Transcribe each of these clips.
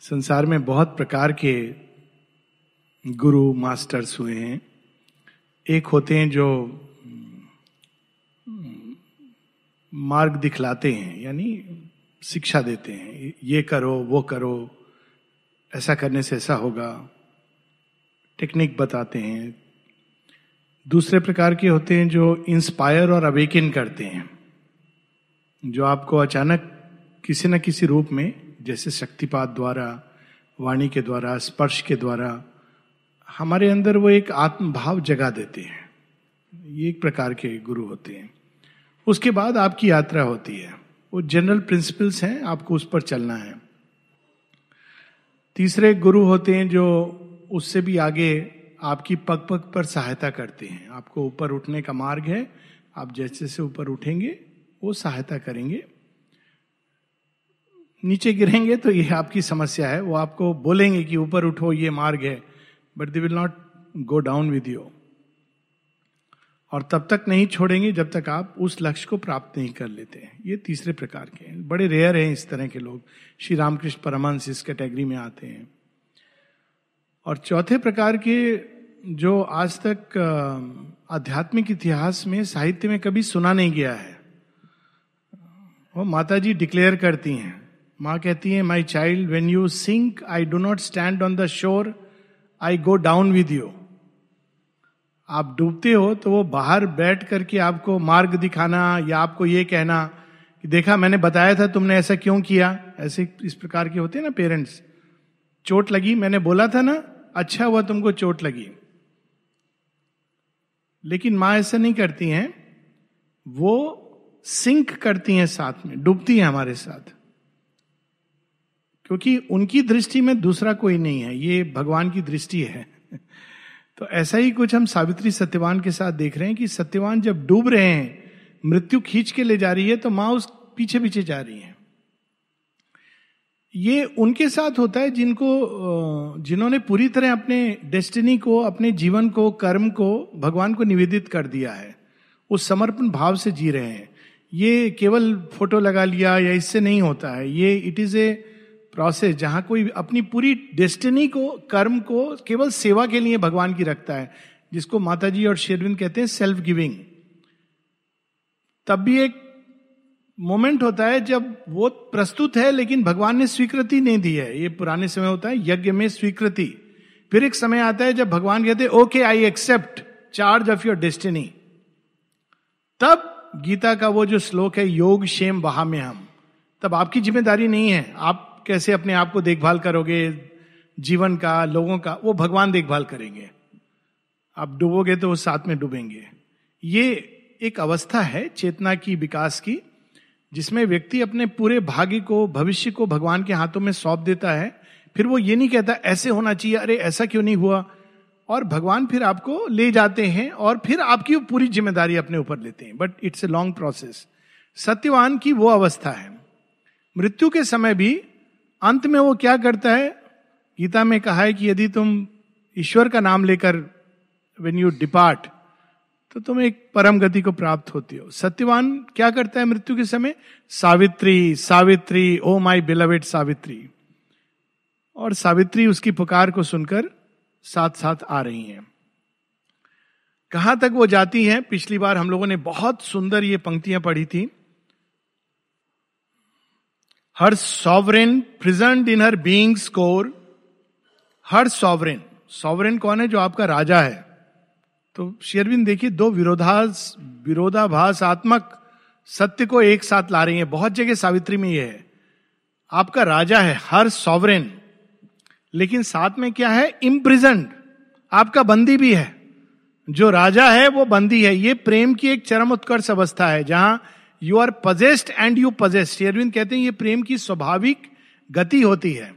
संसार में बहुत प्रकार के गुरु, मास्टर्स हुए हैं। एक होते हैं जो, मार्ग दिखलाते हैं, यानी शिक्षा देते हैं। ये करो, वो करो, ऐसा करने से ऐसा होगा। टेक्निक बताते हैं। दूसरे प्रकार के होते हैं जो इंस्पायर और अवेकिन करते हैं, जो आपको अचानक किसी न किसी रूप में जैसे शक्तिपात द्वारा, वाणी के द्वारा, स्पर्श के द्वारा, हमारे अंदर वो एक आत्मभाव जगा देते हैं। ये एक प्रकार के गुरु होते हैं। उसके बाद आपकी यात्रा होती है। वो जनरल प्रिंसिपल्स हैं, आपको उस पर चलना है। तीसरे गुरु होते हैं जो उससे भी आगे आपकी पग पग पर सहायता करते हैं। आपको ऊपर उठने का मार्ग है। आप जैसे से ऊपर उठेंगे, वो सहायता करेंगे। नीचे गिरेंगे तो ये आपकी समस्या है। वो आपको बोलेंगे कि ऊपर उठो, ये मार्ग है but they will not go down with you और तब तक नहीं छोड़ेंगे जब तक आप उस लक्ष्य को प्राप्त नहीं कर लेते हैं। ये तीसरे प्रकार के हैं। बड़े रेयर हैं इस तरह के लोग। श्री रामकृष्ण परमहंस इस कैटेगरी में आते हैं। और चौथे प्रकार के जो आज तक आध्यात्मिक इतिहास में, साहित्य में कभी सुना नहीं गया है, वो माता जी डिक्लेयर करती हैं। माँ कहती है my child when you sink I do not stand on the shore I go down with you आप डूबते हो तो वो बाहर बैठ करके आपको मार्ग दिखाना या आपको ये कहना कि देखा, मैंने बताया था तुमने ऐसा क्यों किया? ऐसे इस प्रकार के होते हैं ना पेरेंट्स। चोट लगी, मैंने बोला था ना अच्छा हुआ तुमको चोट लगी। लेकिन माँ ऐसा नहीं करती हैं, वो सिंक करती हैं साथ में, डूबती हैं हमारे साथ। क्योंकि उनकी दृष्टि में दूसरा कोई नहीं है, ये भगवान की दृष्टि है। तो ऐसा ही कुछ हम सावित्री सत्यवान के साथ देख रहे हैं कि सत्यवान जब डूब रहे हैं, मृत्यु खींच के ले जा रही है तो माँ उस पीछे पीछे जा रही है। ये उनके साथ होता है जिनको जिन्होंने पूरी तरह अपने डेस्टिनी को, अपने जीवन को, कर्म को, भगवान को निवेदित कर दिया है, उस समर्पण भाव से जी रहे हैं। ये केवल फ़ोटो लगा लिया या इससे नहीं होता है, ये इट इज़ ए प्रोसेस जहाँ कोई अपनी पूरी डेस्टिनी को, कर्म को केवल सेवा के लिए भगवान की रखता है, जिसको माता जी और शेरविंद कहते हैं सेल्फ गिविंग तब भी एक मोमेंट होता है जब वो प्रस्तुत है, लेकिन भगवान ने स्वीकृति नहीं दी है। ये पुराने समय होता है, यज्ञ में स्वीकृति। फिर एक समय आता है जब भगवान कहते हैं okay I accept charge of your destiny तब गीता का वो जो श्लोक है, योग शेम वहा में हम तब आपकी ज़िम्मेदारी नहीं है। आप कैसे अपने आप को देखभाल करोगे, जीवन का, लोगों का, वो भगवान देखभाल करेंगे। आप डूबोगे तो वो साथ में डूबेंगे। ये एक अवस्था है चेतना की, विकास की, जिसमें व्यक्ति अपने पूरे भाग्य को, भविष्य को भगवान के हाथों में सौंप देता है। फिर वो ये नहीं कहता, ऐसे होना चाहिए, अरे ऐसा क्यों नहीं हुआ? और भगवान फिर आपको ले जाते हैं और फिर आपकी पूरी ज़िम्मेदारी अपने ऊपर लेते हैं। But it's a long process Satyavan की वो अवस्था है। मृत्यु के समय भी अंत में वो क्या करता है? गीता में कहा है कि यदि तुम ईश्वर का नाम लेकर वेन यू डिपार्ट तो तुम एक परम गति को प्राप्त होती हो। सत्यवान क्या करता है मृत्यु के समय? Savitri Savitri, oh my beloved Savitri. और सावित्री उसकी पुकार को सुनकर साथ साथ आ रही हैं। कहाँ तक वो जाती हैं? पिछली बार हम लोगों ने बहुत सुंदर ये पंक्तियाँ पढ़ी थी। Her sovereign present in her being score her sovereign sovereign कौन है जो आपका राजा है? तो शेरविन, देखिए, दो विरोधास, विरोधाभासात्मक सत्य को एक साथ ला रही है। बहुत जगह सावित्री में यह है। आपका राजा है, हर सॉवरेन लेकिन साथ में क्या है? इम्प्रिजेंट आपका बंदी भी है। जो राजा है, वो बंदी है। ये प्रेम की एक चरम उत्कर्ष अवस्था है, जहाँ you are possessed and you possessed शेरविंद कहते हैं, ये प्रेम की स्वाभाविक गति होती है।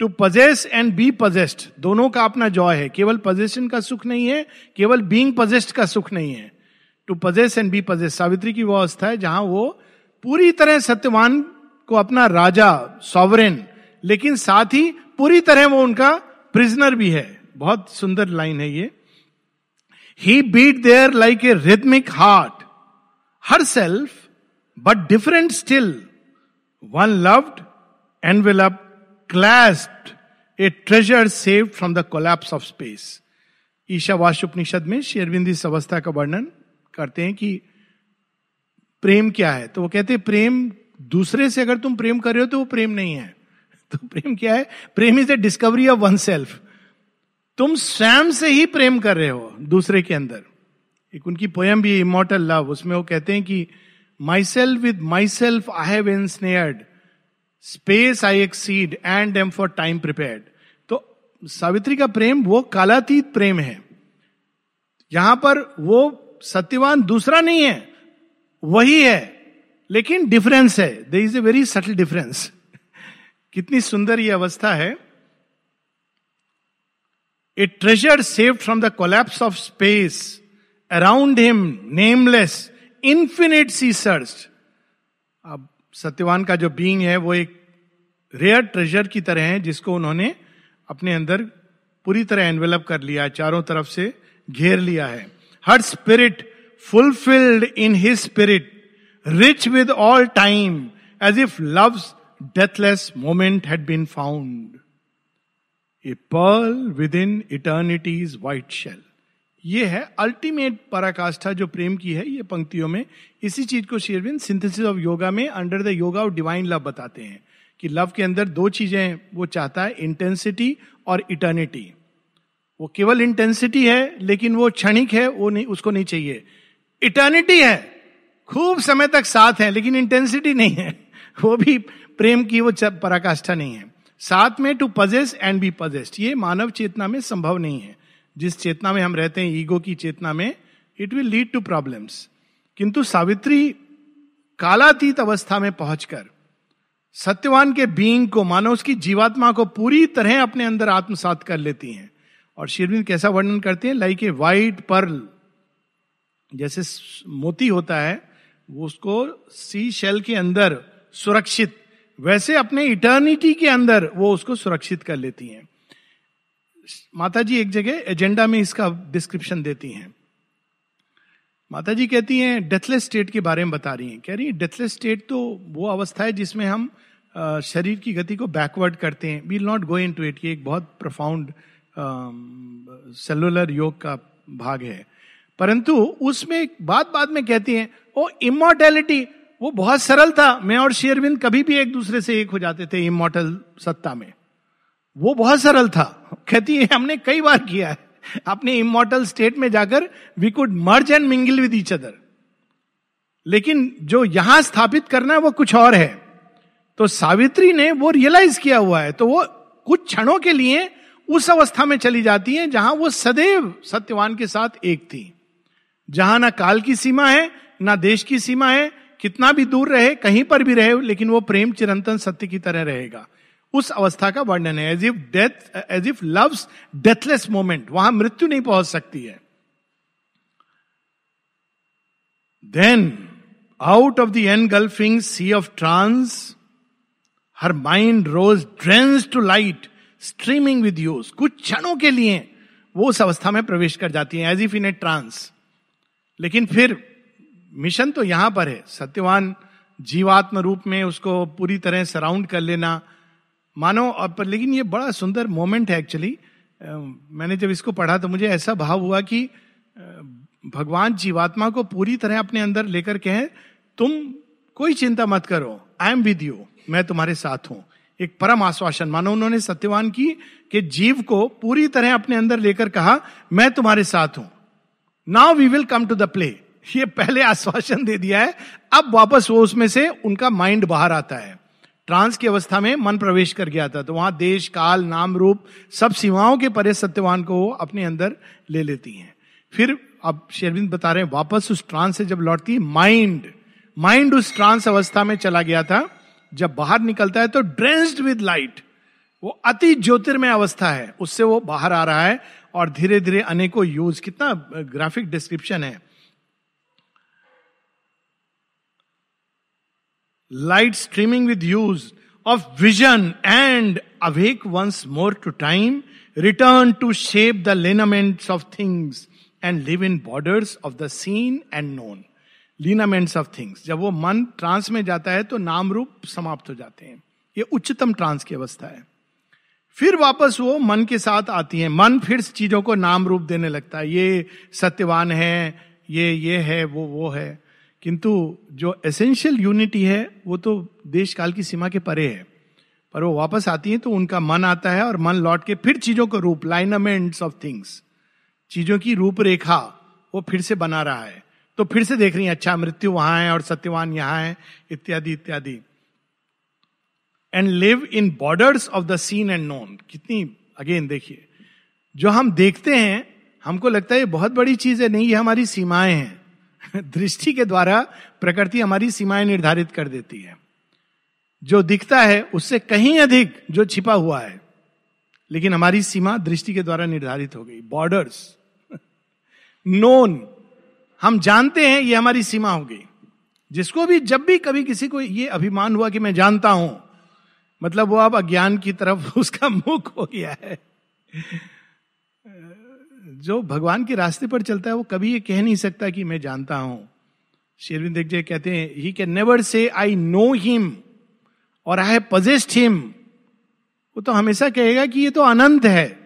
To possess and be possessed दोनों का अपना जॉय है। केवल पजेशन का सुख नहीं है, केवल बींग पजेस्ट का सुख नहीं है। To possess and be possessed Savitri की वो अवस्था है जहाँ वो पूरी तरह सत्यवान को अपना राजा सॉवरेन लेकिन साथ ही पूरी तरह वो उनका प्रिजनर भी है। बहुत सुंदर लाइन है ये। He beat there like a rhythmic heart her self but different still. One loved, enveloped, clasped a treasure saved from the collapse of space Ishavasya Upanishad में शेरविंद इस अवस्था का वर्णन करते हैं कि प्रेम क्या है? तो वो कहते हैं प्रेम दूसरे से अगर तुम प्रेम कर रहे हो तो वो प्रेम नहीं है। तो प्रेम क्या है? प्रेम is the discovery of one self तुम स्वयं से ही प्रेम कर रहे हो दूसरे के अंदर। एक उनकी पोयम भी इमोटल लव उसमें वो कहते हैं कि my self with my self I have ensnared space I exceed and am for time prepared तो सावित्री का प्रेम, वो कालातीत प्रेम है। यहाँ पर वो सत्यवान दूसरा नहीं है, वही है, लेकिन डिफरेंस है। There is a very subtle difference कितनी सुंदर ये अवस्था है। A treasure saved from the collapse of space around him nameless infinite sea search अब सत्यवान का जो बीइंग है, वो एक रेयर ट्रेजर की तरह है, जिसको उन्होंने अपने अंदर पूरी तरह एनवेलप कर लिया, चारों तरफ़ से घेर लिया है। Her spirit fulfilled in his spirit rich with all time as if love's deathless moment had been found a pearl within eternity's white shell ये है अल्टीमेट पराकाष्ठा जो प्रेम की है, ये पंक्तियों में। इसी चीज़ को शेरविन सिंथेसिस ऑफ़ योगा में under the yoga of divine love बताते हैं कि लव के अंदर दो चीज़ें वो चाहता है इंटेंसिटी और इटर्निटी वो केवल इंटेंसिटी है, लेकिन वो क्षणिक है, वो नहीं, उसको नहीं चाहिए। इटर्निटी है, खूब समय तक साथ है, लेकिन इंटेंसिटी नहीं है। वो भी प्रेम की वो पराकाष्ठा नहीं है। साथ में to possess and be possessed ये मानव चेतना में संभव नहीं है। जिस चेतना में हम रहते हैं, ईगो की चेतना में it will lead to problems किंतु सावित्री कालातीत अवस्था में पहुंचकर, सत्यवान के बीइंग को मानो उसकी जीवात्मा को पूरी तरह अपने अंदर आत्मसात कर लेती हैं। और शिरविंद कैसा वर्णन करते हैं? लाइक ए वाइट पर्ल जैसे मोती होता है, वो उसको सी शेल के अंदर सुरक्षित, वैसे अपने इटर्निटी के अंदर वो उसको सुरक्षित कर लेती हैं। माता जी एक जगह एजेंडा में इसका डिस्क्रिप्शन देती हैं। माता जी कहती हैं डेथलेस स्टेट के बारे में बता रही हैं। कह रही है डेथलेस स्टेट तो वो अवस्था है जिसमें हम शरीर की गति को बैकवर्ड करते हैं। We'll not go into it ये एक बहुत प्रोफाउंड सेलुलर योग का भाग है। परंतु उसमें बात बाद में कहती हैं ओ इमोर्टेलिटी वो बहुत सरल था। मैं और शेयरविंद कभी भी एक दूसरे से एक हो जाते थे इमोटल सत्ता में। वो बहुत सरल था। कहती है हमने कई बार किया है। अपने इमोटल स्टेट में जाकर we could merge and mingle with each other लेकिन जो यहाँ स्थापित करना है, वो कुछ और है। तो सावित्री ने वो रियलाइज़ किया हुआ है। तो वो कुछ क्षणों के लिए उस अवस्था में चली जाती है, जहाँ वो सदैव सत्यवान के साथ एक थी। जहाँ ना काल की सीमा है, ना देश की सीमा है, कितना भी दूर रहे, कहीं पर भी रहे, लेकिन वो प्रेम चिरंतन सत्य की तरह रहेगा। उस अवस्था का वर्णन है। As if death as if love's deathless moment वहाँ मृत्यु नहीं पहुँच सकती है। Then out of the engulfing sea of trance her mind rose drenched to light streaming with hues कुछ क्षणों के लिए वो उस अवस्था में प्रवेश कर जाती है as if in a trance लेकिन फिर मिशन तो यहाँ पर है। सत्यवान जीवात्म रूप में उसको पूरी तरह सराउंड कर लेना मानो और पर लेकिन ये बड़ा सुंदर मोमेंट है एक्चुअली मैंने जब इसको पढ़ा तो मुझे ऐसा भाव हुआ कि भगवान जीवात्मा को पूरी तरह अपने अंदर लेकर के तुम कोई चिंता मत करो आई एम विद यू मैं तुम्हारे साथ हूँ। एक परम आश्वासन, मानो उन्होंने सत्यवान की कि जीव को पूरी तरह अपने अंदर लेकर कहा, मैं तुम्हारे साथ हूँ। Now we will come to the play ये पहले आश्वासन दे दिया है, अब वापस वो उसमें से उनका माइंड बाहर आता है। ट्रांस की अवस्था में मन प्रवेश कर गया था तो वहाँ देश, काल, नाम, रूप, सब सीमाओं के परे सत्यवान को अपने अंदर ले लेती हैं। फिर अब शेरविंद बता रहे हैं, वापस उस ट्रांस से जब लौटती है माइंड माइंड उस ट्रांस अवस्था में चला गया था, जब बाहर निकलता है तो ड्रेंस्ड विद लाइट, वो अति ज्योतिर्मय अवस्था है, उससे वो बाहर आ रहा है और धीरे धीरे अनेकों यूज़, कितना ग्राफिक डिस्क्रिप्शन है light streaming with hues of vision and awake once more to time, return to shape the lineaments of things and live in borders of the seen and known. Lineaments of things जब वो मन trans में जाता है तो नाम रूप समाप्त हो जाते हैं ये उच्चतम ट्रांस की अवस्था है फिर वापस वो मन के साथ आती हैं मन फिर चीज़ों को नाम रूप देने लगता है ये सत्यवान है ये ये है वो वो है किंतु जो एसेंशियल यूनिटी है, वो तो देश काल की सीमा के परे है। पर वो वापस आती है तो उनका मन आता है और मन लौट के फिर चीज़ों को रूप लाइनमेंट्स ऑफ़ थिंग्स चीज़ों की रूपरेखा, वो फिर से बना रहा है। तो फिर से देख रही है अच्छा मृत्यु वहाँ है और सत्यवान यहाँ है, इत्यादि इत्यादि। And live in borders of the seen and known कितनी अगेन देखिए, जो हम देखते हैं, हमको लगता है ये बहुत बड़ी चीज़ है, नहीं, ये हमारी सीमाएँ हैं। दृष्टि के द्वारा प्रकृति हमारी सीमाएँ निर्धारित कर देती है। जो दिखता है, उससे कहीं अधिक जो छिपा हुआ है। लेकिन हमारी सीमा दृष्टि के द्वारा निर्धारित हो गई। बॉर्डर्स नोन हम जानते हैं, ये हमारी सीमा हो गई। जिसको भी, जब भी कभी किसी को ये अभिमान हुआ कि मैं जानता हूँ मतलब वो अब अज्ञान की तरफ़ उसका मुख हो गया है। जो भगवान के रास्ते पर चलता है, वो कभी ये कह नहीं सकता कि मैं जानता हूँ। शेरविंद जय कहते हैं he can never say I know him और आई हैव पजेस्ट हिम वो तो हमेशा कहेगा कि ये तो अनंत है।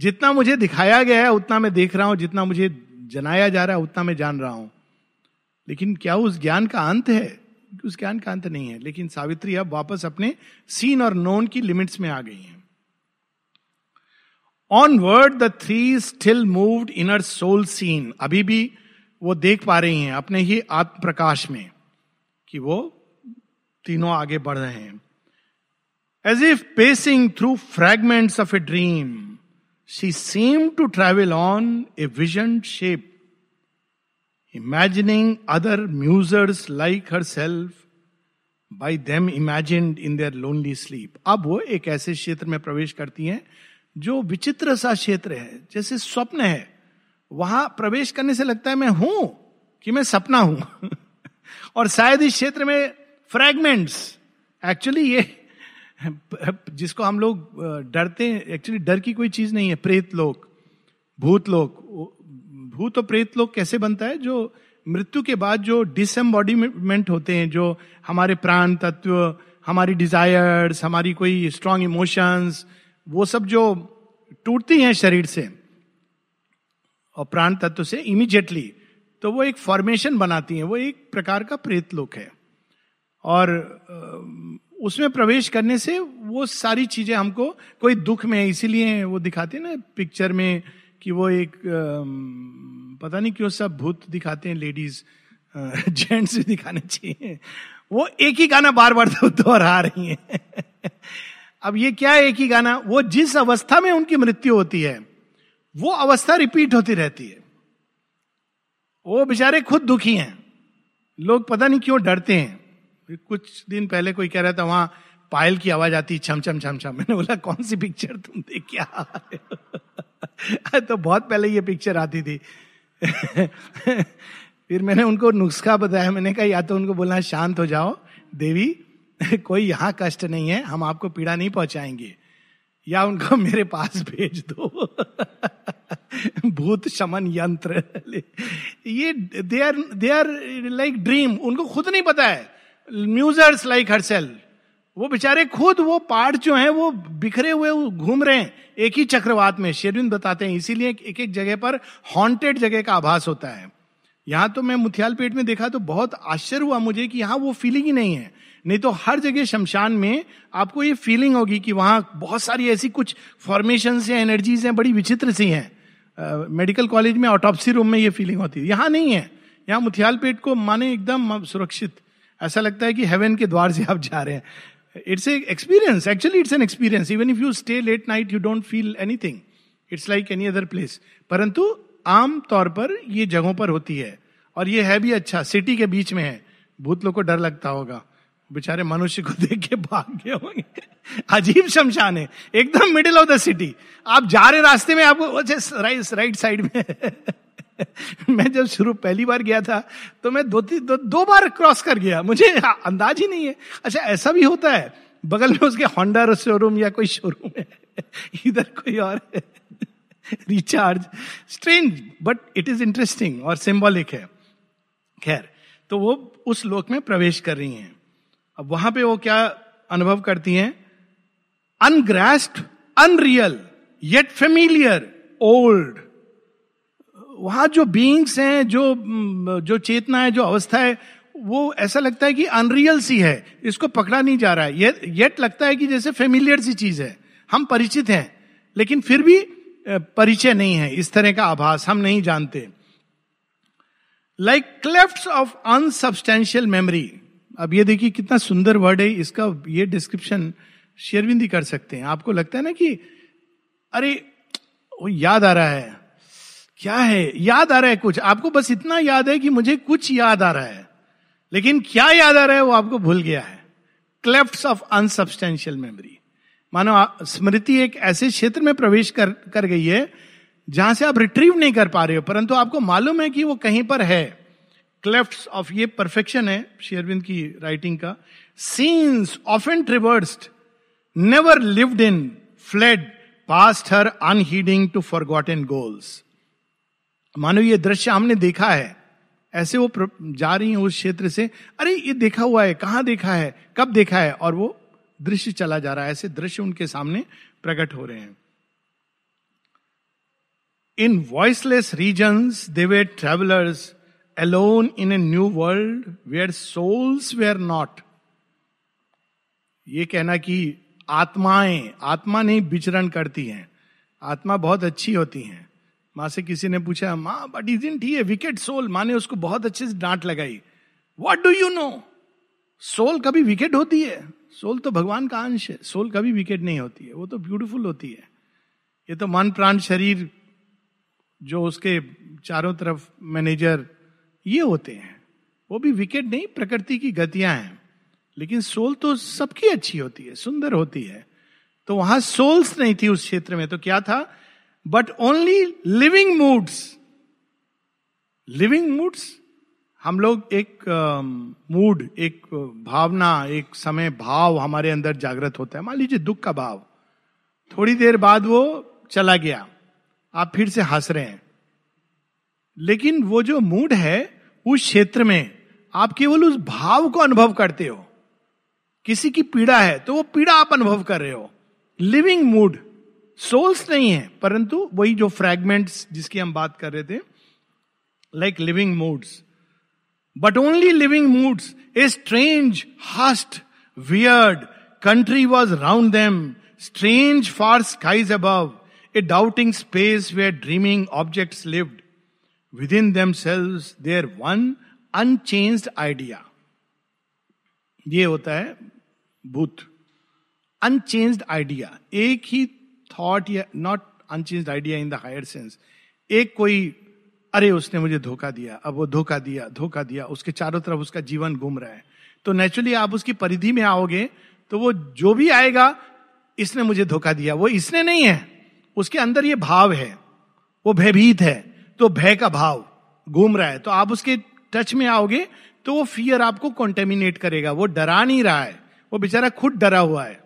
जितना मुझे दिखाया गया है, उतना मैं देख रहा हूँ, जितना मुझे जनाया जा रहा है, उतना मैं जान रहा हूँ। लेकिन क्या उस ज्ञान का अंत है? उस ज्ञान का अंत नहीं है। लेकिन सावित्री अब वापस अपने सीन और नोन की लिमिट्स में आ गई हैं। Onward the three still moved inner soul scene अभी भी वो देख पा रही हैं, अपने ही आत्म प्रकाश में, कि वो तीनों आगे बढ़ रहे हैं। As if passing through fragments of a dream she seem to travel on a vision shape imagining other musers like her self by them imagined in their lonely sleep अब वो एक ऐसे क्षेत्र में प्रवेश करती हैं जो विचित्र सा क्षेत्र है, जैसे स्वप्न है, वहाँ प्रवेश करने से लगता है मैं हूँ, कि मैं सपना हूँ। और शायद इस क्षेत्र में फ्रैगमेंट्स एक्चुअली ये, जिसको हम लोग डरते हैं एक्चुअली डर की कोई चीज़ नहीं है, प्रेत लोक, भूत लोक भूत और प्रेत लोग कैसे बनता है? जो मृत्यु के बाद जो डिसम्बॉडीमेंट होते हैं, जो हमारे प्राण तत्व, हमारी डिजायर्स हमारी कोई स्ट्रांग इमोशंस वो सब जो टूटती हैं शरीर से और प्राण तत्व से इमीजिएटली तो वो एक फॉर्मेशन बनाती हैं, वो एक प्रकार का प्रेत लोक है। और उसमें प्रवेश करने से वो सारी चीज़ें हमको, कोई दुख में है, इसीलिए वो दिखाते हैं ना पिक्चर में कि वो एक पता नहीं क्यों सब भूत दिखाते हैं लेडीज़ जेंट्स भी दिखाने चाहिए। वो एक ही गाना बार बार दोहरा रही हैं। अब ये क्या है एक ही गाना? वो जिस अवस्था में उनकी मृत्यु होती है, वो अवस्था रिपीट होती रहती है। वो बेचारे खुद दुखी हैं। लोग पता नहीं क्यों डरते हैं। कुछ दिन पहले कोई कह रहा था, वहाँ पायल की आवाज़ आती छम छम छम छम। मैंने बोला, कौन सी पिक्चर तुम देख क्या तो बहुत पहले ये पिक्चर आती थी। फिर मैंने उनको नुस्खा बताया। मैंने कहा, या तो उनको बोला शांत हो जाओ, देवी कोई यहाँ कष्ट नहीं है, हम आपको पीड़ा नहीं पहुंचाएँगे। या उनको मेरे पास भेज दो। भूत शमन यंत्र। ये they are they are like dream उनको खुद नहीं पता है। म्यूजर्स लाइक हर सेल्फ वो बेचारे खुद वो पार्ट जो हैं, वो बिखरे हुए घूम रहे हैं, एक ही चक्रवात में। शेरविंद बताते हैं, इसीलिए एक एक जगह पर हॉन्टेड जगह का आभास होता है। यहाँ तो मैं मुथियाल पेट में देखा तो बहुत आश्चर्य हुआ मुझे कि यहाँ वो फीलिंग ही नहीं है। नहीं तो हर जगह शमशान में आपको ये फीलिंग होगी कि वहाँ बहुत सारी ऐसी कुछ फॉर्मेशन या एनर्जीज हैं, बड़ी विचित्र सी हैं। मेडिकल कॉलेज में ऑटोप्सी रूम में ये फीलिंग होती है। यहाँ नहीं है। यहाँ मुथियाल पेट को माने एकदम सुरक्षित। ऐसा लगता है कि हेवन के द्वार से आप जा रहे हैं। It's a experience actually it's an experience even if you stay late night you don't feel anything it's like any other place परंतु आम तौर पर ये जगहों पर होती है। और ये है भी अच्छा। सिटी के बीच में है। भूत लोग को डर लगता होगा। बेचारे मनुष्य को देख के भाग गए होंगे। अजीब शमशान है। एकदम मिडिल ऑफ़ द सिटी आप जा रहे रास्ते में आपको राइट राइट साइड में। मैं जब शुरू पहली बार गया था तो मैं दो तीन दो, दो बार क्रॉस कर गया। मुझे अंदाज ही नहीं है। अच्छा ऐसा भी होता है। बगल में उसके होंडा शोरूम या कोई शोरूम है। इधर कोई और recharge strange but it is interesting और सिंबॉलिक है। खैर तो वो उस लोक में प्रवेश कर रही हैं। अब वहाँ पे वो क्या अनुभव करती हैं? Ungrasped unreal yet familiar old वहाँ जो बींग्स हैं, जो जो चेतना है, जो अवस्था है, वो ऐसा लगता है कि अनरियल सी है। इसको पकड़ा नहीं जा रहा है। ये येट लगता है कि जैसे फेमिलियर सी चीज़ है। हम परिचित हैं, लेकिन फिर भी परिचय नहीं है। इस तरह का आभास हम नहीं जानते। Like cleft of unsubstantial memory अब ये देखिए कितना सुंदर वर्ड है, इसका ये डिस्क्रिप्शन शेरविंदी कर सकते हैं। आपको लगता है ना कि, अरे, वो याद आ रहा है। क्या है? याद आ रहा है कुछ। आपको बस इतना याद है कि मुझे कुछ याद आ रहा है। लेकिन क्या याद आ रहा है वो आपको भूल गया है। क्लेफ्ट ऑफ़ अनसबस्टेंशियल मेमोरी मानो स्मृति एक ऐसे क्षेत्र में प्रवेश कर कर गई है, जहाँ से आप रिट्रीव नहीं कर पा रहे हो, परंतु आपको मालूम है कि वो कहीं पर है। क्लेफ्ट ऑफ़ ये परफेक्शन है शेयरविंद की राइटिंग का scenes of and traversed never lived in fled past her unheeding to forgotten goals मानो ये दृश्य हमने देखा है। ऐसे वो जा रही हैं उस क्षेत्र से, अरे ये देखा हुआ है, कहाँ देखा है, कब देखा है, और वो दृश्य चला जा रहा है। ऐसे दृश्य उनके सामने प्रकट हो रहे हैं। In voiceless regions they were travellers alone in a new world where souls were not ये कहना कि आत्माएँ, आत्मा नहीं, विचरण करती हैं। आत्मा बहुत अच्छी होती हैं। माँ से किसी ने पूछा, माँ but isn't he wicked soul माँ ने उसको बहुत अच्छे से डांट लगाई। What do you know soul कभी विकेट होती है? सोल तो भगवान का अंश है। सोल कभी विकेट नहीं होती है। वो तो ब्यूटीफुल होती है। ये तो मन प्राण शरीर जो उसके चारों तरफ़ मैनेजर ये होते हैं। वो भी विकेट नहीं प्रकृति की गतियाँ हैं। लेकिन सोल तो सबकी अच्छी होती है सुंदर होती है। तो वहाँ सोल्स नहीं थी उस क्षेत्र में तो क्या था? But only living moods living moods हम लोग एक मूड uh, एक भावना एक समय भाव हमारे अंदर जागृत होता है। मान लीजिए दुख का भाव। थोड़ी देर बाद वो चला गया। आप फिर से हंस रहे हैं। लेकिन वो जो मूड है, उस क्षेत्र में आप केवल उस भाव को अनुभव करते हो। किसी की पीड़ा है तो वो पीड़ा आप अनुभव कर रहे हो। लिविंग मूड सोल्स नहीं है, परंतु वही जो फ्रेगमेंट जिसकी हम बात कर रहे थे like living moods but only living moods a strange hushed weird country was round them strange far skies अब a doubting space where dreaming object lived Within themselves, their one unchanged idea ये होता है भूत। Unchanged idea एक ही thought या not unchanged idea in the higher sense एक कोई अरे उसने मुझे धोखा दिया अब वो धोखा दिया धोखा दिया उसके चारों तरफ़ उसका जीवन घूम रहा है। तो नेचुरली आप उसकी परिधि में आओगे तो वो जो भी आएगा इसने मुझे धोखा दिया। वो इसने नहीं है। उसके अंदर ये भाव है। वो भयभीत है। तो भय का भाव घूम रहा है। तो आप उसके टच में आओगे तो वो फियर आपको कॉन्टेमिनेट करेगा। वो डरा नहीं रहा है। वो बेचारा खुद डरा हुआ है।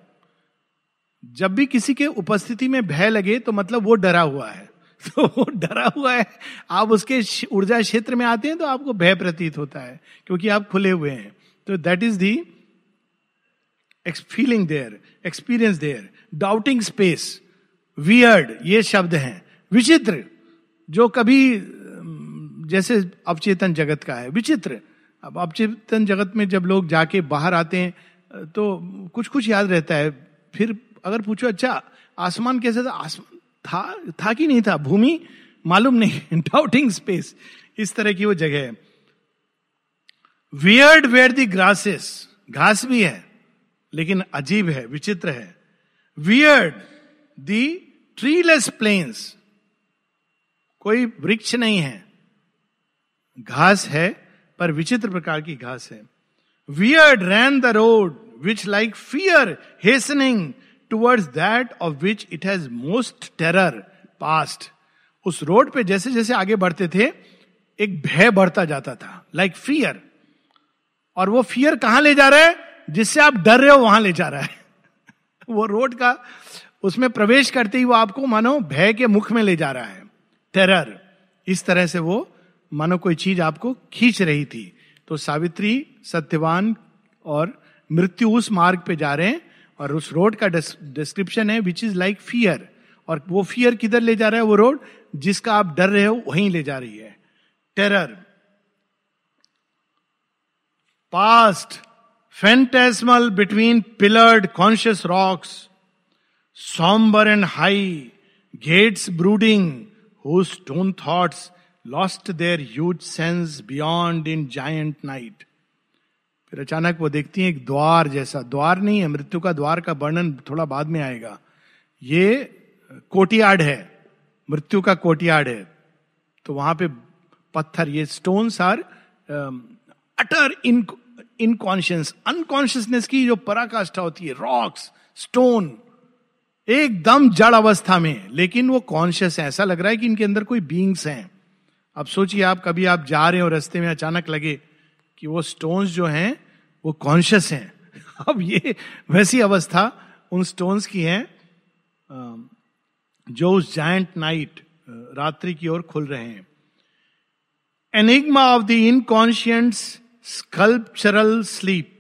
जब भी किसी के उपस्थिति में भय लगे तो मतलब वो डरा हुआ है। तो वो डरा हुआ है। आप उसके ऊर्जा क्षेत्र में आते हैं तो आपको भय प्रतीत होता है, क्योंकि आप खुले हुए हैं। तो that is the feeling their experience there doubting space weird ये शब्द हैं। विचित्र जो कभी जैसे अवचेतन जगत का है, विचित्र। अब अवचेतन जगत में जब लोग जाके बाहर आते हैं तो कुछ कुछ याद रहता है। फिर अगर पूछो अच्छा आसमान कैसे था? आसमान था था कि नहीं था? भूमि? मालूम नहीं। Doubting space. इस तरह की वो जगह है। Weird where the grasses. घास भी है, लेकिन अजीब है, विचित्र है। Weird the treeless plains. कोई वृक्ष नहीं है। घास है, पर विचित्र प्रकार की घास है। Weird ran the road which like fear hastening towards that of which it has most terror passed उस रोड पे जैसे जैसे आगे बढ़ते थे, एक भय बढ़ता जाता था लाइक like फियर और वो फियर कहाँ ले जा रहा है? जिससे आप डर रहे हो, वहाँ ले जा रहा है। वो रोड का, उसमें प्रवेश करते ही वो आपको मानो भय के मुख में ले जा रहा है। टेरर इस तरह से वो मानो कोई चीज़ आपको खींच रही थी। तो सावित्री, सत्यवान और मृत्यु उस मार्ग पे जा रहे हैं और उस रोड का डिस्क्रिप्शन है विच इज़ लाइक फियर और वो फियर किधर ले जा रहा है वो रोड जिसका आप डर रहे हो, वहीं ले जा रही है। Terror passed phantasmal between pillared conscious rocks sombre and high gates brooding who stone thoughts lost their huge sense beyond in giant night फिर अचानक वो देखती है एक द्वार जैसा। द्वार नहीं है, मृत्यु का द्वार का वर्णन थोड़ा बाद में आएगा। ये कोटियाड है, मृत्यु का कोटियाड है। तो वहाँ पे पत्थर, ये stones are utter in inconscious unconsciousness की जो पराकाष्ठा होती है रॉक्स स्टोन एकदम जड़ अवस्था में, लेकिन वो कॉन्शियस है। ऐसा लग रहा है कि इनके अंदर कोई बींग्स हैं। अब सोचिए आप, कभी आप जा रहे हो रास्ते में अचानक लगे कि वो स्टोन्स जो हैं, वो कॉन्शियस हैं। अब ये वैसी अवस्था उन स्टोन्स की है जो उस जायंट नाइट रात्रि की ओर खुल रहे हैं। Enigma of the inconscience sculptural sleep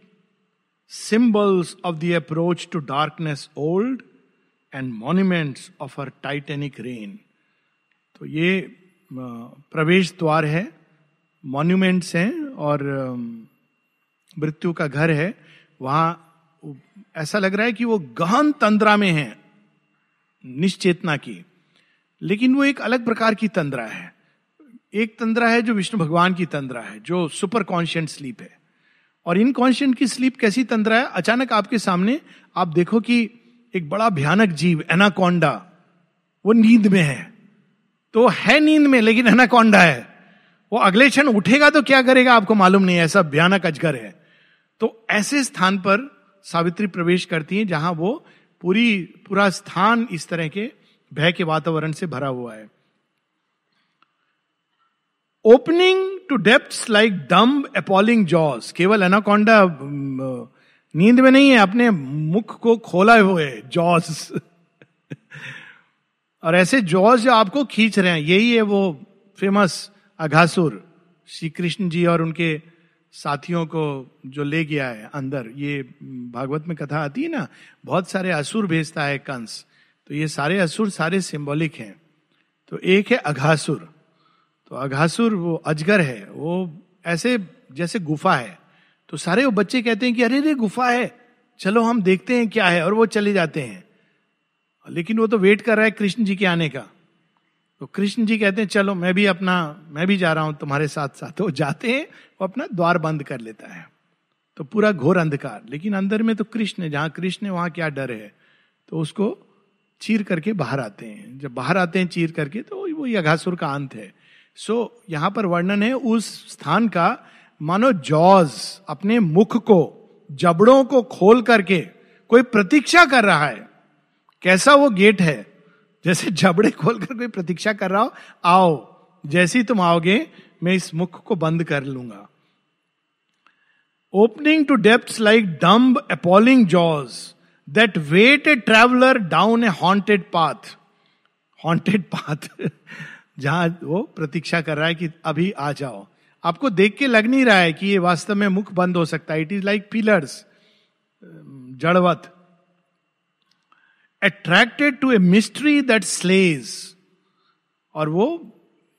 symbols of the approach to darkness old and monuments of her titanic reign तो ये प्रवेश द्वार है मॉन्यूमेंट्स हैं और मृत्यु का घर है। वहाँ ऐसा लग रहा है कि वो गहन तंद्रा में है, निश्चेतना की। लेकिन वो एक अलग प्रकार की तंद्रा है। एक तंद्रा है जो विष्णु भगवान की तंद्रा है, जो सुपर कॉन्शियंट स्लीप है। और इनकॉन्शियंट की स्लीप कैसी तंद्रा है? अचानक आपके सामने आप देखो कि एक बड़ा भयानक जीव, एनाकोंडा, वो नींद में है। तो है नींद में, लेकिन एनाकोंडा है। वो अगले क्षण उठेगा तो क्या करेगा, आपको मालूम नहीं ऐसा भयानक अजगर है। तो ऐसे स्थान पर सावित्री प्रवेश करती है, जहाँ वो पूरी, पूरा स्थान इस तरह के भय के वातावरण से भरा हुआ है। Opening to depth like dumb appalling jaws केवल एनाकोंडा नींद में नहीं है, अपने मुख को खोला हुए जॉस और ऐसे जॉस जो आपको खींच रहे हैं, यही है वो फ़ेमस अघासुर श्री कृष्ण जी और उनके साथियों को जो ले गया है अंदर। ये भागवत में कथा आती है ना, बहुत सारे असुर भेजता है कंस। तो ये सारे असुर सारे सिंबॉलिक हैं। तो एक है अघासुर तो अघासुर वो अजगर है, वो ऐसे जैसे गुफा है। तो सारे वो बच्चे कहते हैं कि अरे रे गुफा है चलो हम देखते हैं क्या है और वो चले जाते हैं। लेकिन वो तो वेट कर रहा है कृष्ण जी के आने का। तो कृष्ण जी कहते हैं चलो मैं भी अपना मैं भी जा रहा हूँ तुम्हारे साथ साथ तो जाते हैं वो अपना द्वार बंद कर लेता है। तो पूरा घोर अंधकार। लेकिन अंदर में तो कृष्ण जहाँ कृष्ण है वहाँ क्या डर है। तो उसको चीर करके बाहर आते हैं। जब बाहर आते हैं चीर करके तो वो यघासुर का अंत है। सो so, यहाँ पर वर्णन है उस स्थान का मानो जॉज अपने मुख को, जबड़ों को खोल करके कोई प्रतीक्षा कर रहा है। कैसा वो गेट है? जैसे जबड़े खोलकर कोई प्रतीक्षा कर रहा हो, आओ, जैसे ही तुम आओगे, मैं इस मुख को बंद कर लूँगा। Opening to depth like dumb appalling jaws that wait a traveller down a haunted path haunted path जहाँ वो प्रतीक्षा कर रहा है कि अभी आ जाओ। आपको देख के लग नहीं रहा है कि ये वास्तव में मुख बंद हो सकता है। It is like pillars जड़वत। Attracted to a mystery that slays और वो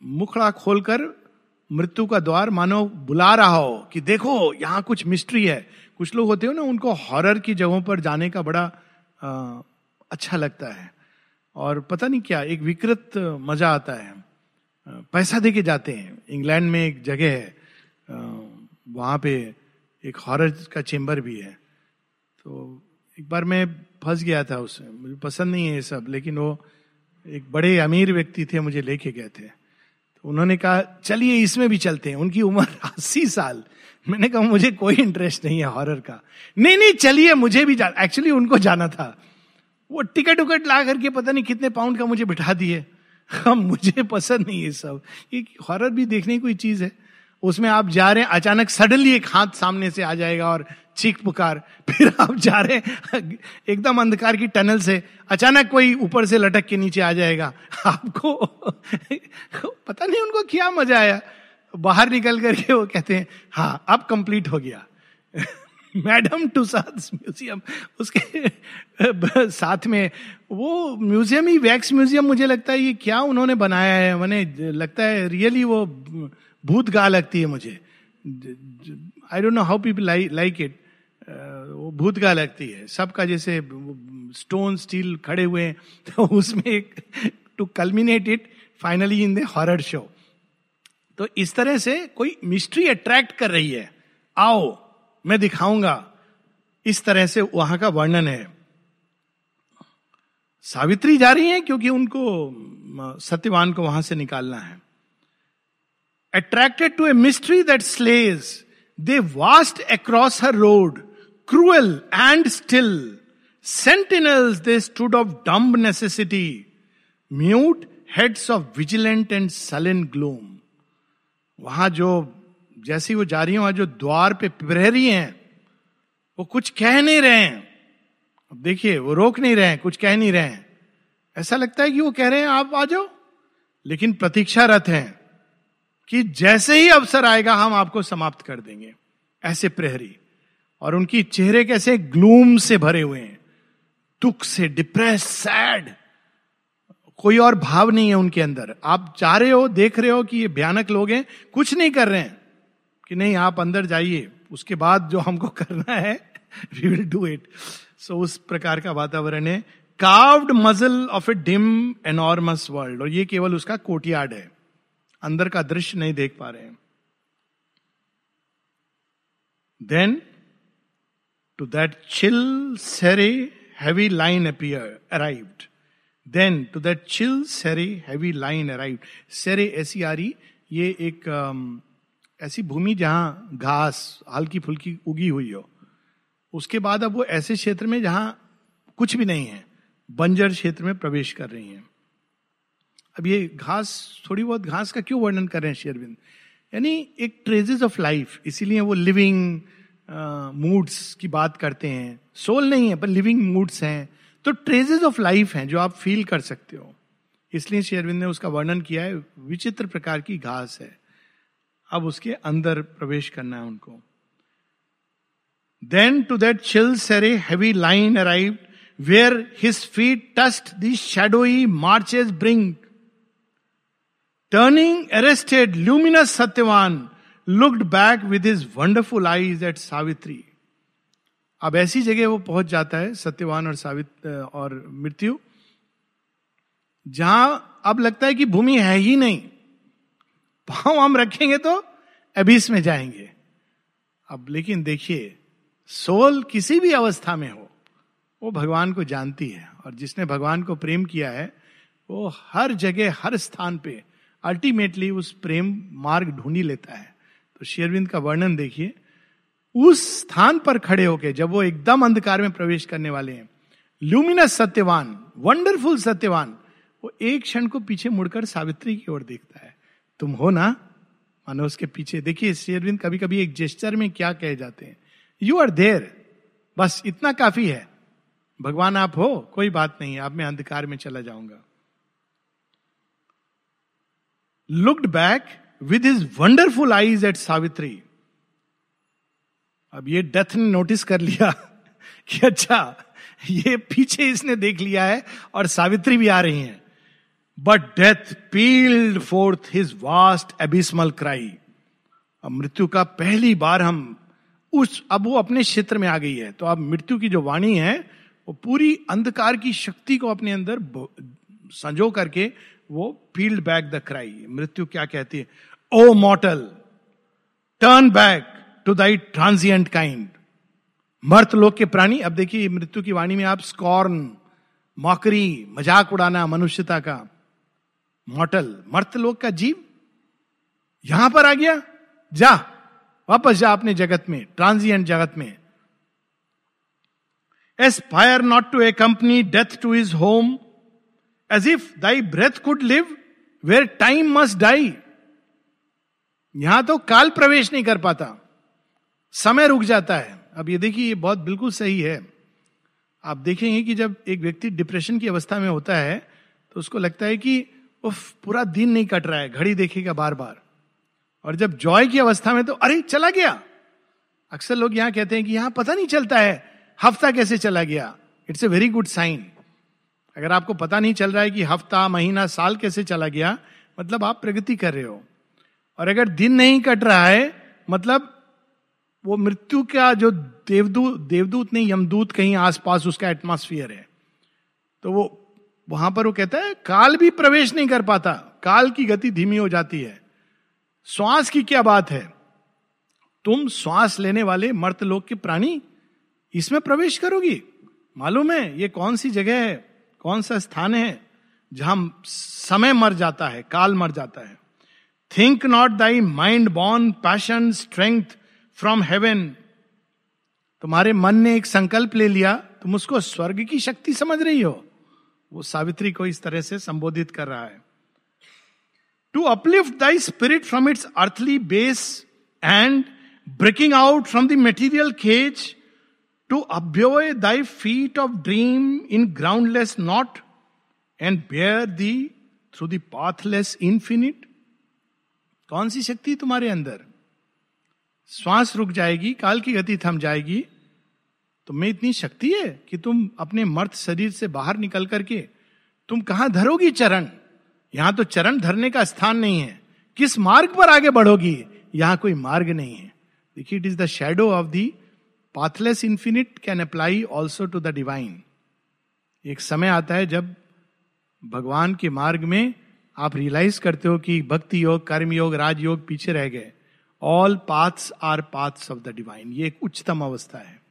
मुखड़ा खोलकर मृत्यु का द्वार मानो बुला रहा हो कि देखो यहाँ कुछ मिस्ट्री है। कुछ लोग होते हो ना उनको हॉरर की जगहों पर जाने का बड़ा आ, अच्छा लगता है। और पता नहीं क्या एक विकृत मज़ा आता है। पैसा दे के जाते हैं। इंग्लैंड में एक जगह है वहाँ पे एक हॉरर का चेंबर भी है। तो एक बार मैं फंस गया था उसमें मुझे पसंद नहीं है ये सब, लेकिन वो एक बड़े अमीर व्यक्ति थे, मुझे लेके गए थे। तो उन्होंने कहा, चलिए इसमें भी चलते हैं। उनकी उम्र अस्सी साल। मैंने कहा, मुझे कोई इंटरेस्ट नहीं है हॉरर का। नहीं नहीं, चलिए मुझे भी जा एक्चुअली उनको जाना था। वो टिकट उकट ला करके पता नहीं कितने पाउंड का मुझे बिठा दिए। हम, मुझे पसंद नहीं है सब। ये हॉरर भी देखने की कोई चीज़ है। उसमें आप जा रहे हैं, अचानक सडनली एक हाथ सामने से आ जाएगा और चीख पुकार। फिर आप जा रहे हैं, एकदम अंधकार की टनल से, अचानक कोई ऊपर से लटक के नीचे आ जाएगा। आपको, पता नहीं उनको क्या मज़ा आया। बाहर निकल करके वो कहते हैं हाँ अब कंप्लीट हो गया। मैडम टूसाद म्यूज़ियम, उसके, साथ में, वो म्यूज़ियम ही, वैक्स म्यूज़ियम मुझे लगता है ये क्या उन्होंने बनाया है, मैंने लगता है रियली वो भूत गा लगती है मुझे। I don't know how people like it वो भूत गा लगती है। सबका जैसे स्टोन स्टील खड़े हुए हैं तो उसमें एक to culminate it finally in the horror show तो इस तरह से कोई मिस्ट्री अट्रैक्ट कर रही है। आओ मैं दिखाऊँगा। इस तरह से वहाँ का वर्णन है। सावित्री जा रही है क्योंकि उनको सत्यवान को वहाँ से निकालना है। Attracted to a mystery that slays they vast across her road cruel and still sentinels they stood of dumb necessity mute heads of vigilant and sullen gloom वहाँ जो जैसी वो जा रही है जो द्वार पे प्रहरी हैं, वो कुछ कह नहीं रहे हैं। अब देखिए, वो रोक नहीं रहे हैं, कुछ कह नहीं रहे हैं। ऐसा लगता है कि वो कह रहे हैं, आप आ जाओ। लेकिन प्रतीक्षारत हैं कि जैसे ही अवसर आएगा, हम आपको समाप्त कर देंगे, ऐसे प्रहरी। और उनकी चेहरे कैसे ग्लूम से भरे हुए हैं, दुख से डिप्रेस सैड कोई और भाव नहीं है उनके अंदर। आप चाह रहे हो, देख रहे हो कि ये भयानक लोग हैं, कुछ नहीं कर रहे हैं। कि नहीं आप अंदर जाइए उसके बाद जो हमको करना है we will do it so उस प्रकार का वातावरण है। Carved muzzle of a dim enormous world और ये केवल उसका कोटियाड है। अंदर का दृश्य नहीं देख पा रहे हैं। Then to that chill sere heavy line appear arrived then to that chill sere heavy line arrive sere ऐसी आ रही ये एक um, ऐसी भूमि जहाँ घास हल्की फुल्की उगी हुई हो, उसके बाद अब वो ऐसे क्षेत्र में जहाँ कुछ भी नहीं है, बंजर क्षेत्र में प्रवेश कर रही हैं। अब ये घास, थोड़ी बहुत घास का क्यों वर्णन कर रहे हैं शेरविंद यानी एक ट्रेजेस ऑफ़ लाइफ इसीलिए वो लिविंग मूड्स की बात करते हैं। सोल नहीं है, पर लिविंग मूड्स हैं। तो ट्रेजेस ऑफ़ लाइफ हैं जो आप फील कर सकते हो। इसलिए शेरविंद ने उसका वर्णन किया है, विचित्र प्रकार की घास है। अब उसके अंदर प्रवेश करना है उनको। Then to that chill sere heavy line arrive where his feet touched the shadowy marches brink turning arrested luminous Satyavan looked back with his wonderful eyes at Savitri अब ऐसी जगह वो पहुँच जाता है सत्यवान और सावित और मृत्यु, जहाँ अब लगता है कि भूमि है ही नहीं। पाँव हम रखेंगे तो अभीस में जाएँगे। अब लेकिन देखिए, सोल किसी भी अवस्था में हो, वो भगवान को जानती है और जिसने भगवान को प्रेम किया है, वो हर जगह, हर स्थान पे अल्टीमेटली उस प्रेम मार्ग ढूंढी लेता है। तो शेरविंद का वर्णन देखिए, उस स्थान पर खड़े होके जब वो एकदम अंधकार में प्रवेश करने वाले हैं ल्यूमिनस सत्यवान वंडरफुल सत्यवान, वो एक क्षण को पीछे मुड़कर सावित्री की ओर देखता है। तुम हो ना? मानो उसके पीछे, देखिए शेरविंद कभी कभी एक जेस्टर में क्या कहे जाते हैं? यू आर देर बस इतना काफ़ी है। भगवान, आप हो, कोई बात नहीं अब मैं अंधकार में चला जाऊँगा। Looked back with his wonderful eyes at Savitri अब ये डेथ ने नोटिस कर लिया कि अच्छा ये पीछे इसने देख लिया है और सावित्री भी आ रही हैं। But death pealed forth his vast abysmal cry अब मृत्यु का पहली बार हम उस, अब वो अपने क्षेत्र में आ गई है। तो अब मृत्यु की जो वाणी है, वो पूरी अंधकार की शक्ति को अपने अंदर संजो करके वो फ़ील्ड बैक द क्राई मृत्यु क्या कहती है? O mortal turn back to thy transient kind मर्त लोक के प्राणी, अब देखिए, मृत्यु की वाणी में आप स्कॉर्न मौकरी मज़ाक उड़ाना, मनुष्यता का। मॉटल मर्त लोक का जीव, यहाँ पर आ गया। जा, वापस जा अपने जगत में ट्रांसियंट जगत में। Aspire not to accompany death to his home as if thy breath could live where time must die यहाँ तो काल प्रवेश नहीं कर पाता। समय रुक जाता है। अब ये देखिए, ये बहुत बिल्कुल सही है। आप देखेंगे कि जब एक व्यक्ति डिप्रेशन की अवस्था में होता है तो उसको लगता है कि पूरा दिन नहीं कट रहा है, घड़ी देखेगा बार बार और जब जॉय की अवस्था में तो अरे, चला गया। अक्सर लोग यहाँ कहते हैं कि यहाँ पता नहीं चलता है, हफ़्ता कैसे चला गया। It's a very good sign अगर आपको पता नहीं चल रहा है कि हफ़्ता, महीना, साल कैसे चला गया मतलब आप प्रगति कर रहे हो। और अगर दिन नहीं कट रहा है मतलब वो मृत्यु का जो देवदूत देवदूत नहीं, यमदूत कहीं आसपास उसका एटमोस्फियर है तो वो वहाँ पर वो कहता है, काल भी प्रवेश नहीं कर पाता। काल की गति धीमी हो जाती है। श्वास की क्या बात है? तुम श्वास लेने वाले मर्त लोग के प्राणी इसमें प्रवेश करोगी? मालूम है, ये कौन सी जगह है, कौन सा स्थान है, जहाँ समय मर जाता है, काल मर जाता है? Think not thy mind born passion strength from heaven तुम्हारे मन ने एक संकल्प ले लिया, तुम उसको स्वर्ग की शक्ति समझ रही हो। वो सावित्री को इस तरह से संबोधित कर रहा है। To uplift thy spirit from its earthly base and breaking out from the material cage to upbuoy thy feet of dream in groundless naught and bear thee through the pathless infinite कौन सी शक्ति तुम्हारे अंदर? श्वास रुक जाएगी, काल की गति थम जाएगी तुम्हें इतनी शक्ति है कि तुम अपने मर्थ शरीर से बाहर निकल करके तुम कहाँ धरोगी चरण? यहाँ तो चरण धरने का स्थान नहीं है। किस मार्ग पर आगे बढ़ोगी? यहाँ कोई मार्ग नहीं है। देखिए it is the shadow of the pathless infinite can apply also to the divine एक समय आता है जब भगवान के मार्ग में आप रियलाइज़ करते हो कि भक्ति योग, कर्म योग, राजयोग पीछे रह गए। All paths are paths of the divine ये एक उच्चतम अवस्था है।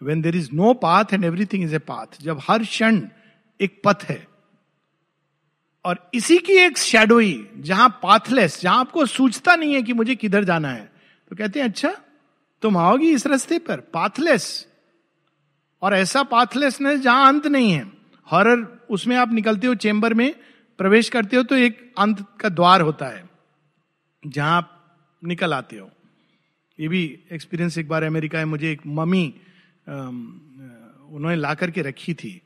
When there is no path and everything is a path जब हर क्षण एक पथ है, और इसी की एक शेडोई जहाँ पाथलेस जहाँ आपको सूझता नहीं है कि मुझे किधर जाना है तो कहते हैं अच्छा तुम आओगी इस रास्ते पर पाथलेस और ऐसा पाथलेसनेस जहाँ अंत नहीं है हॉरर उसमें आप निकलते हो चेंबर में, प्रवेश करते हो तो एक अंत का द्वार होता है, जहाँ आप निकल आते हो। ये भी एक्सपीरियंस एक बार अमेरिका है मुझे एक मम्मी उन्होंने ला करके रखी थी।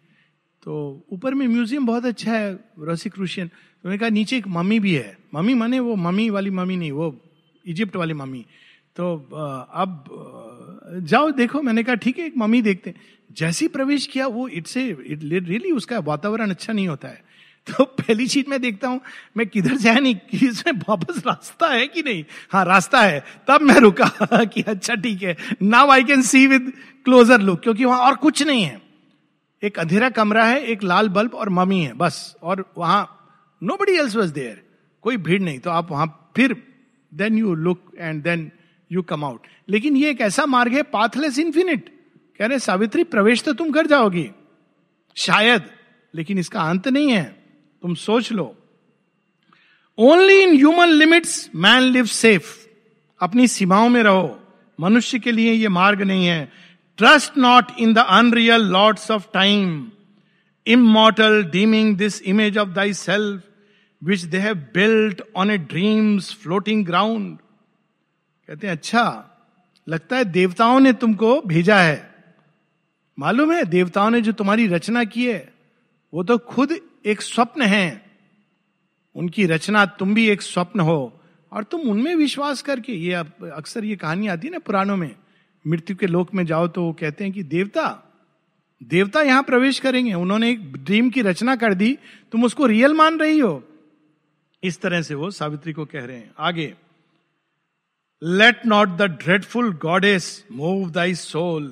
तो ऊपर में म्यूज़ियम बहुत अच्छा है, रसिक क्रूशियन तो उन्होंने कहा, नीचे एक मम्मी भी है। मम्मी माने वो मम्मी वाली मम्मी नहीं, वो इजिप्ट वाली मम्मी। तो अब जाओ देखो, मैंने कहा, ठीक है, एक मम्मी देखते जैसे प्रवेश किया, वो इट्स इट रियली उसका वातावरण अच्छा नहीं होता है। तो पहली चीज़ मैं देखता हूँ, मैं किधर जाए नहीं, कि इसमें वापस रास्ता है कि नहीं? हाँ रास्ता है। तब मैं रुका कि अच्छा ठीक है। Now I can see with closer look, क्योंकि वहाँ और कुछ नहीं है। एक अंधेरा कमरा है, एक लाल बल्ब और मम्मी है, बस। और वहाँ nobody else was there कोई भीड़ नहीं तो आप वहाँ फिर then you look and then you come out लेकिन ये एक ऐसा मार्ग है पाथलेस इंफिनिट कह रहे सावित्री, प्रवेश तो तुम कर जाओगी। शायद, लेकिन इसका अंत नहीं है। तुम सोच लो। Only in human limits man live safe अपनी सीमाओं में रहो। मनुष्य के लिए यह मार्ग नहीं है। Trust not in the unreal lords of time immortal deeming this image of thy self which they have built on a dreams floating ground कहते हैं अच्छा लगता है देवताओं ने तुमको भेजा है। मालूम है, देवताओं ने जो तुम्हारी रचना की है, वो तो खुद एक स्वप्न है। उनकी रचना तुम भी एक स्वप्न हो। और तुम उनमें विश्वास करके, ये अक्सर ये कहानी आती है ना पुराणों में मृत्यु के लोक में जाओ तो वो कहते हैं कि देवता देवता यहाँ प्रवेश करेंगे। उन्होंने एक ड्रीम की रचना कर दी। तुम उसको रियल मान रही हो। इस तरह से वो सावित्री को कह रहे हैं। आगे let not the dreadful goddess move thy soul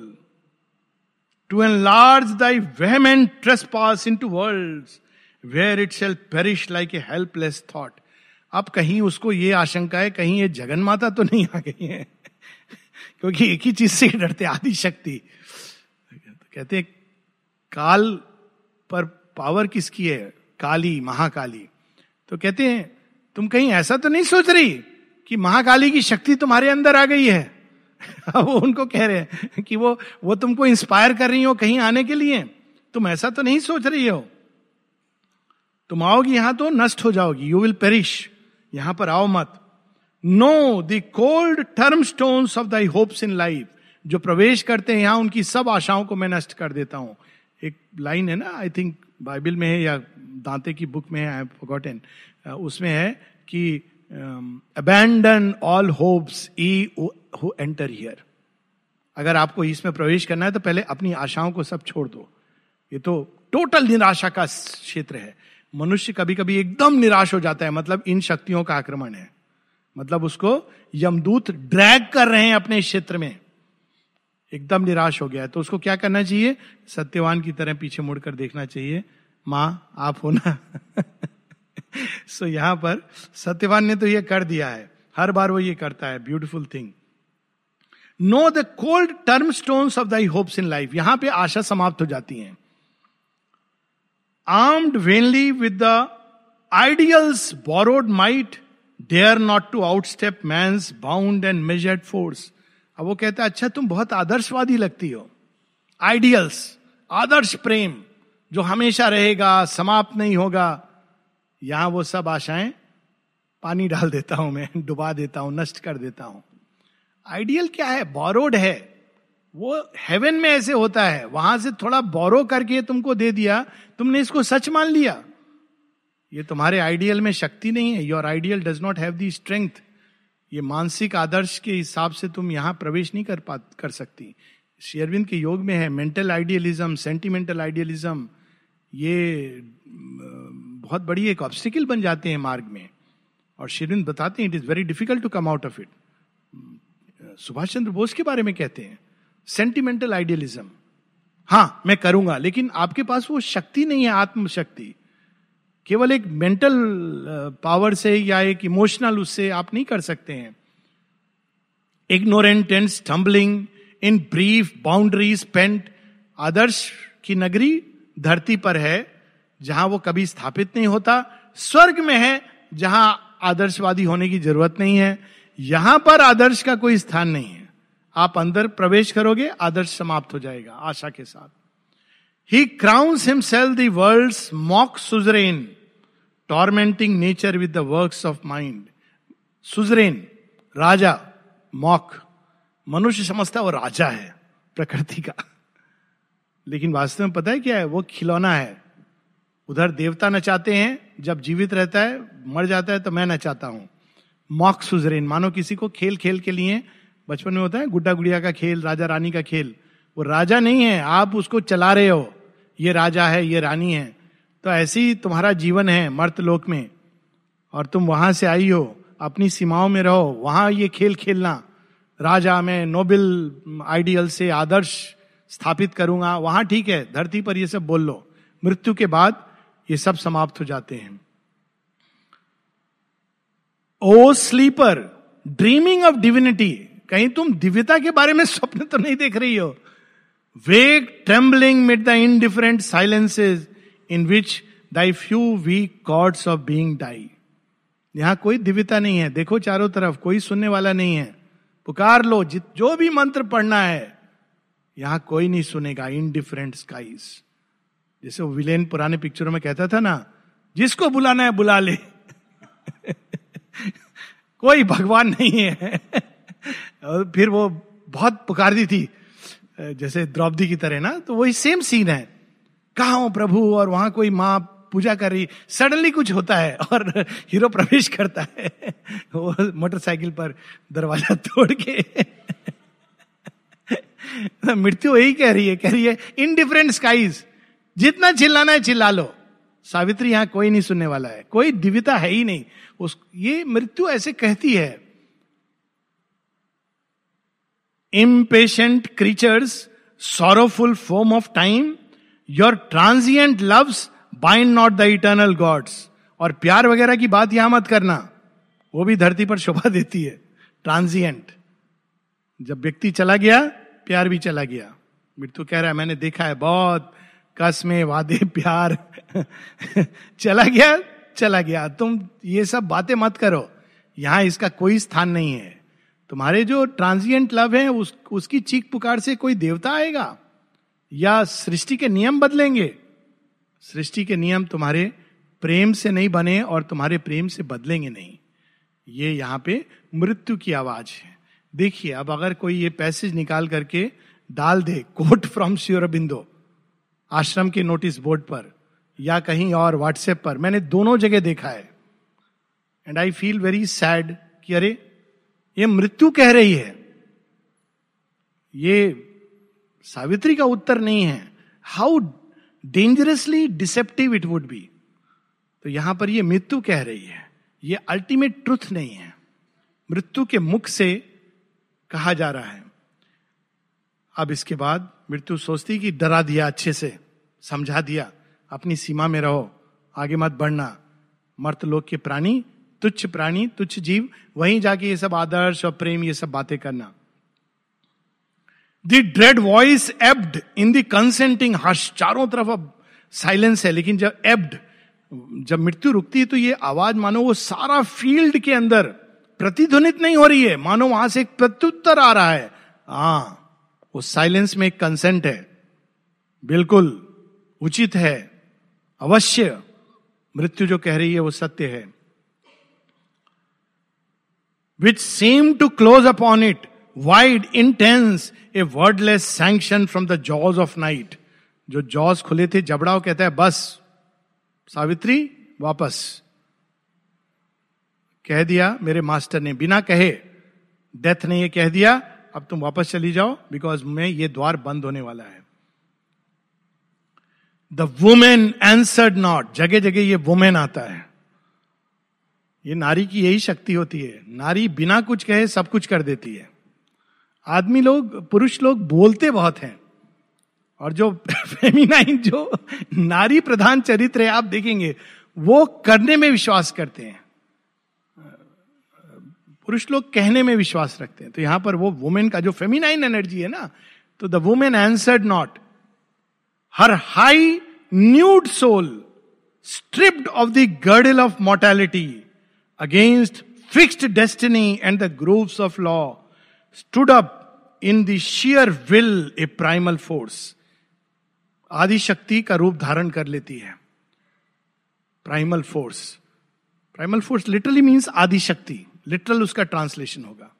to enlarge thy vehement trace pass into world where it shall perish like a helpless thought अब कहीं उसको ये आशंका है, कहीं ये जगन माता तो नहीं आ गई है। क्योंकि एक ही चीज़ से डरते आदि शक्ति। कहते हैं, काल पर पावर किसकी है? काली, महाकाली। तो कहते हैं, तुम कहीं ऐसा तो नहीं सोच रही कि महाकाली की शक्ति तुम्हारे अंदर आ गई है? वो उनको कह रहे हैं कि वो वो तुमको इंस्पायर कर रही हो कहीं आने के लिए। तुम ऐसा तो नहीं सोच रही हो। तुम आओगी यहाँ तो नष्ट हो जाओगी। यू विल पेरिश यहाँ पर आओ मत। No cold term stone of thy hopes in life जो प्रवेश करते हैं यहाँ, उनकी सब आशाओं को मैं नष्ट कर देता हूँ। एक लाइन है ना आई थिंक बाइबल में है या दांते की बुक में है आई फॉरगॉटन उसमें है कि abandon all hopes ye who enter here अगर आपको इसमें प्रवेश करना है तो पहले अपनी आशाओं को सब छोड़ दो। ये तो टोटल निराशा का क्षेत्र है। मनुष्य कभी कभी एकदम निराश हो जाता है मतलब इन शक्तियों का आक्रमण है। मतलब उसको यमदूत ड्रैग कर रहे हैं अपने क्षेत्र में। एकदम निराश हो गया है। तो उसको क्या करना चाहिए? सत्यवान की तरह पीछे मुड़कर देखना चाहिए। माँ आप हो ना? सो so, यहाँ पर सत्यवान ने तो ये कर दिया है। हर बार वो ये करता है। Beautiful thing no the cold term stone of thy hopes in life यहाँ पे आशा समाप्त हो जाती है। Armed vainly with the ideals borrowed might dare not to outstep my bound and measured force अब वो कहता है अच्छा तुम बहुत आदर्शवादी लगती हो। आइडियल्स आदर्श प्रेम, जो हमेशा रहेगा, समाप्त नहीं होगा। यहाँ वो सब आशाएँ पानी डाल देता हूँ मैं, डुबा देता हूँ, नष्ट कर देता हूँ। आइडियल क्या है? बोरोड है। वो हेवन में ऐसे होता है। वहाँ से थोड़ा बोरो करके तुमको दे दिया, तुमने इसको सच मान लिया। ये तुम्हारे आइडियल में शक्ति नहीं है। Your ideal does not have the strength ये मानसिक आदर्श के हिसाब से तुम यहाँ प्रवेश नहीं कर पा कर सकती। शेयरविंद के योग में है मेंटल आइडियलिज्म सेंटिमेंटल आइडियलिज्म ये बहुत बड़ी एक ऑब्स्टिकल बन जाते हैं मार्ग में। और शेरविंद बताते हैं it is very difficult to come out of it Subhash Chandra Bose के बारे में कहते हैं सेंटिमेंटल आइडियलिज्म हाँ मैं करूँगा, लेकिन आपके पास वो शक्ति नहीं है, आत्मशक्ति। केवल एक मेंटल पावर से या एक इमोशनल उससे आप नहीं कर सकते हैं। Ignorant and stumbling in brief boundary spent आदर्श की नगरी धरती पर है, जहाँ वो कभी स्थापित नहीं होता। स्वर्ग में है, जहाँ आदर्शवादी होने की ज़रूरत नहीं है। यहाँ पर आदर्श का कोई स्थान नहीं है। आप अंदर प्रवेश करोगे, आदर्श समाप्त हो जाएगा, आशा के साथ। He crowns himself the world mock suzerain tormenting nature with the works of mind suzerain Raja mock मनुष्य समझता वो राजा है, प्रकृति का। लेकिन वास्तव में पता है क्या है? वो खिलौना है। उधर देवता नचाते हैं, जब जीवित रहता है, मर जाता है तो मैं नचाता हूँ। मॉक सुजरेन मानो किसी को खेल खेल के लिए, बचपन में होता है, गुड्डा गुड़िया का खेल, राजा रानी का खेल। वो राजा नहीं है, आप उसको चला रहे हो। ये राजा है, ये रानी है। तो ऐसे ही तुम्हारा जीवन है मर्त लोक में। और तुम वहाँ से आई हो, अपनी सीमाओं में रहो, वहाँ ये खेल खेलना। राजा मैं नोबेल आइडियल से आदर्श स्थापित करूँगा, वहाँ ठीक है, धरती पर ये सब बोल लो। मृत्यु के बाद ये सब समाप्त हो जाते हैं। O sleeper dreaming of divinity कहीं तुम दिव्यता के बारे में स्वप्न तो नहीं देख रही हो? Wake trembling mid the indifferent silences in which thy few weak gods of being die यहाँ कोई दिव्यता नहीं है। देखो चारों तरफ़, कोई सुनने वाला नहीं है। पुकार लो, जित, जो भी मंत्र पढ़ना है, यहाँ कोई नहीं सुनेगा। इन डिफरेंट स्काईज जैसे वो विलेन पुराने पिक्चरों में कहता था ना, जिसको बुलाना है, बुला ले। कोई भगवान नहीं है। और फिर वो बहुत पुकार दी थी। जैसे द्रौपदी की तरह ना तो वही सेम सीन है। कहा हो प्रभु? और वहाँ कोई माँ पूजा कर रही। सडनली कुछ होता है और हीरो प्रवेश करता है। वो मोटरसाइकिल पर दरवाज़ा तोड़ के। मृत्यु यही कह रही है। कह रही है इन डिफरेंट स्काईज जितना चिल्लाना है चिल्ला लो। सावित्री यहाँ कोई नहीं सुनने वाला है। कोई दिव्यता है ही नहीं। उस, ये मृत्यु ऐसे कहती है। Impatient creatures sorrowful form of time your transient loves bind not the eternal gods और प्यार वगैरह की बात यहाँ मत करना। वो भी धरती पर शोभा देती है। ट्रांसियंट जब व्यक्ति चला गया प्यार भी चला गया। मृत्यु कह रहा है मैंने देखा है बहुत कसमे वादे प्यार चला गया चला गया। तुम ये सब बातें मत करो। यहाँ इसका कोई स्थान नहीं है। तुम्हारे जो ट्रांजिएंट लव है उस, उसकी चीख पुकार से कोई देवता आएगा? या सृष्टि के नियम बदलेंगे? सृष्टि के नियम तुम्हारे प्रेम से नहीं बने और तुम्हारे प्रेम से बदलेंगे नहीं। ये यहाँ पे मृत्यु की आवाज़ है। देखिए, अब अगर कोई ये पैसेज निकाल करके डाल दे कोट फ्रॉम श्योरबिंदो आश्रम के नोटिस बोर्ड पर या कहीं और व्हाट्सएप पर, मैंने दोनों जगह देखा है। And I feel very sad कि अरे, ये मृत्यु कह रही है। ये सावित्री का उत्तर नहीं है। How dangerously deceptive it would be तो यहाँ पर ये मृत्यु कह रही है। ये अल्टीमेट ट्रुथ नहीं है। मृत्यु के मुख से कहा जा रहा है। अब इसके बाद मृत्यु सोचती कि डरा दिया, अच्छे से समझा दिया। अपनी सीमा में रहो। आगे मत बढ़ना। मर्त लोग के प्राणी, तुच्छ प्राणी, तुच्छ जीव, वहीं जाके ये सब आदर्श और प्रेम, ये सब बातें करना। Dread voice ebbed in the consenting hush चारों तरफ़ अब साइलेंस है, लेकिन जब एब्ड जब मृत्यु रुकती है तो ये आवाज़ मानो वो सारा फ़ील्ड के अंदर प्रतिध्वनित नहीं हो रही है। मानो वहाँ से एक प्रत्युत्तर आ रहा है। हा, वो साइलेंस में एक कंसेंट है। बिल्कुल उचित है। अवश्य मृत्यु जो कह रही है, वो सत्य है। Which seem to close upon it wide intense a wordless sanction from the jaws of night जो जॉज खुले थे जबड़ाओ कहता है, बस, सावित्री, वापस। कह दिया मेरे मास्टर ने। बिना कहे, डेथ ने ये कह दिया, अब तुम वापस चली जाओ बिकॉज़ मैं ये द्वार बंद होने वाला है। द वुमेन एंसर्ड नॉट जगह जगह ये वुमेन आता है। ये नारी की यही शक्ति होती है। नारी बिना कुछ कहे, सब कुछ कर देती है। आदमी लोग, पुरुष लोग बोलते बहुत हैं। और जो फेमिनाइन जो नारी प्रधान चरित्र है, आप देखेंगे, वो करने में विश्वास करते हैं। पुरुष लोग कहने में विश्वास रखते हैं। तो यहाँ पर वो वुमेन का जो फेमिनाइन एनर्जी है ना तो the woman answered not her high nude soul stripped of the girdle of mortality against fixed destiny and the grooves of law stood up in the sheer will a primal force आदि शक्ति का रूप धारण कर लेती है primal force primal force literally means आदि शक्ति लिटरल उसका ट्रांसलेशन होगा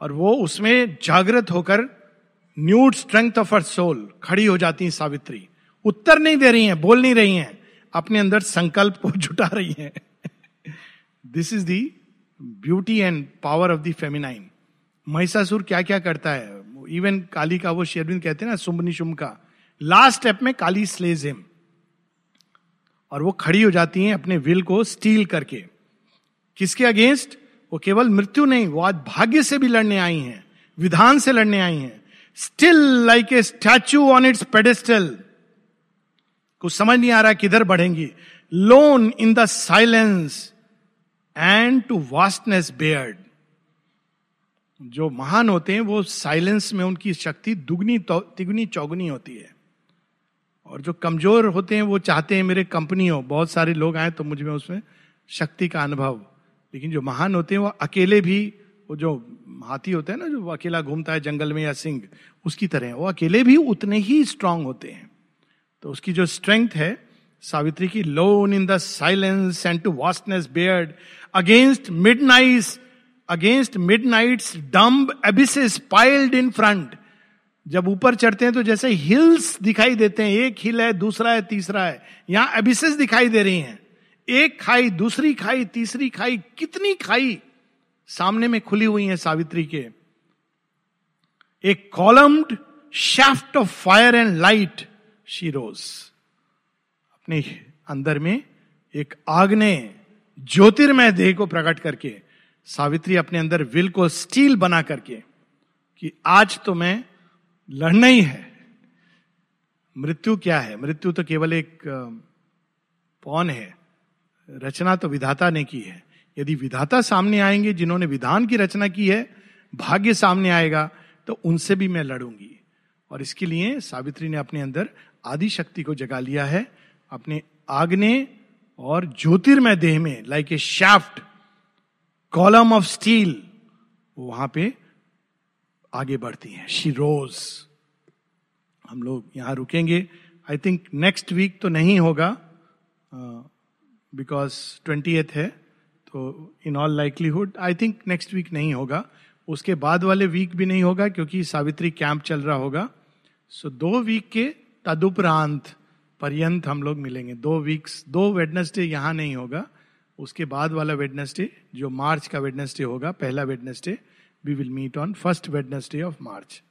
और वो उसमें जागृत होकर nude strength of her soul खड़ी हो जाती है सावित्री उत्तर नहीं दे रही हैं बोल नहीं रही हैं अपने अंदर संकल्प को जुटा रही हैं this is the beauty and power of the feminine Mahishasura क्या क्या करता है? इवन काली का वो शेरविंद कहते हैं ना सुम्भ शुम का। लास्ट स्टेप में काली स्लेज हिम और वो खड़ी हो जाती हैं अपने विल को स्टील करके। किसके अगेंस्ट वो केवल मृत्यु नहीं, वो आज भाग्य से भी लड़ने आई हैं, विधान से लड़ने आई हैं। Still like a statue on its pedestal कुछ समझ नहीं आ रहा किधर बढ़ेंगी। Lone in the silence and to vastness bared जो महान होते हैं, वो साइलेंस में उनकी शक्ति दुगनी तिगुनी चौगनी होती है। और जो कमज़ोर होते हैं, वो चाहते हैं, मेरे कंपनी हो, बहुत सारे लोग आए तो मुझमें उसमें शक्ति का अनुभव। लेकिन जो महान होते हैं, वो अकेले भी, वो जो हाथी होता है ना, जो अकेला घूमता है जंगल में या सिंह, उसकी तरह वो अकेले भी उतने ही स्ट्रांग होते हैं। तो उसकी जो स्ट्रेंथ है, सावित्री की lone in the silence and to vastness bared against midnight's against midnight's dumb abysses piled in front जब ऊपर चढ़ते हैं तो जैसे हिल्स दिखाई देते हैं, एक हिल है, दूसरा है, तीसरा है। यहाँ एबिसेस दिखाई दे रही हैं। एक खाई, दूसरी खाई, तीसरी खाई, कितनी खाई सामने में खुली हुई है सावित्री के। एक columned shaft of fire and light she rose अपने अंदर में एक आग्ने ज्योतिर्मय देह को प्रकट करके सावित्री अपने अंदर विल को स्टील बना करके कि आज तो मैं लड़ना ही है। मृत्यु क्या है? मृत्यु तो केवल एक पौन है। रचना तो विधाता ने की है। यदि विधाता सामने आएँगे, जिन्होंने विधान की रचना की है, भाग्य सामने आएगा तो उनसे भी मैं लड़ूँगी। और इसके लिए सावित्री ने अपने अंदर आदि शक्ति को जगा लिया है। अपने आग्ने और ज्योतिर्मय देह में like a shaft column of steel वहाँ पे आगे बढ़ती हैं। शी रोज हम लोग यहाँ रुकेंगे। आई थिंक नेक्स्ट वीक तो नहीं होगा बिकॉज़ ट्वेंटी एथ है तो in all likelihood I think next week नहीं होगा। उसके बाद वाले वीक भी नहीं होगा क्योंकि सावित्री कैंप चल रहा होगा। सो so, दो वीक के तदुपरांत पर्यंत हम लोग मिलेंगे। दो वीक्स दो वेडनेसडे यहाँ नहीं होगा। उसके बाद वाला वेडनेसडे जो मार्च का वेडनेसडे होगा, पहला Wednesday we will meet on first Wednesday of March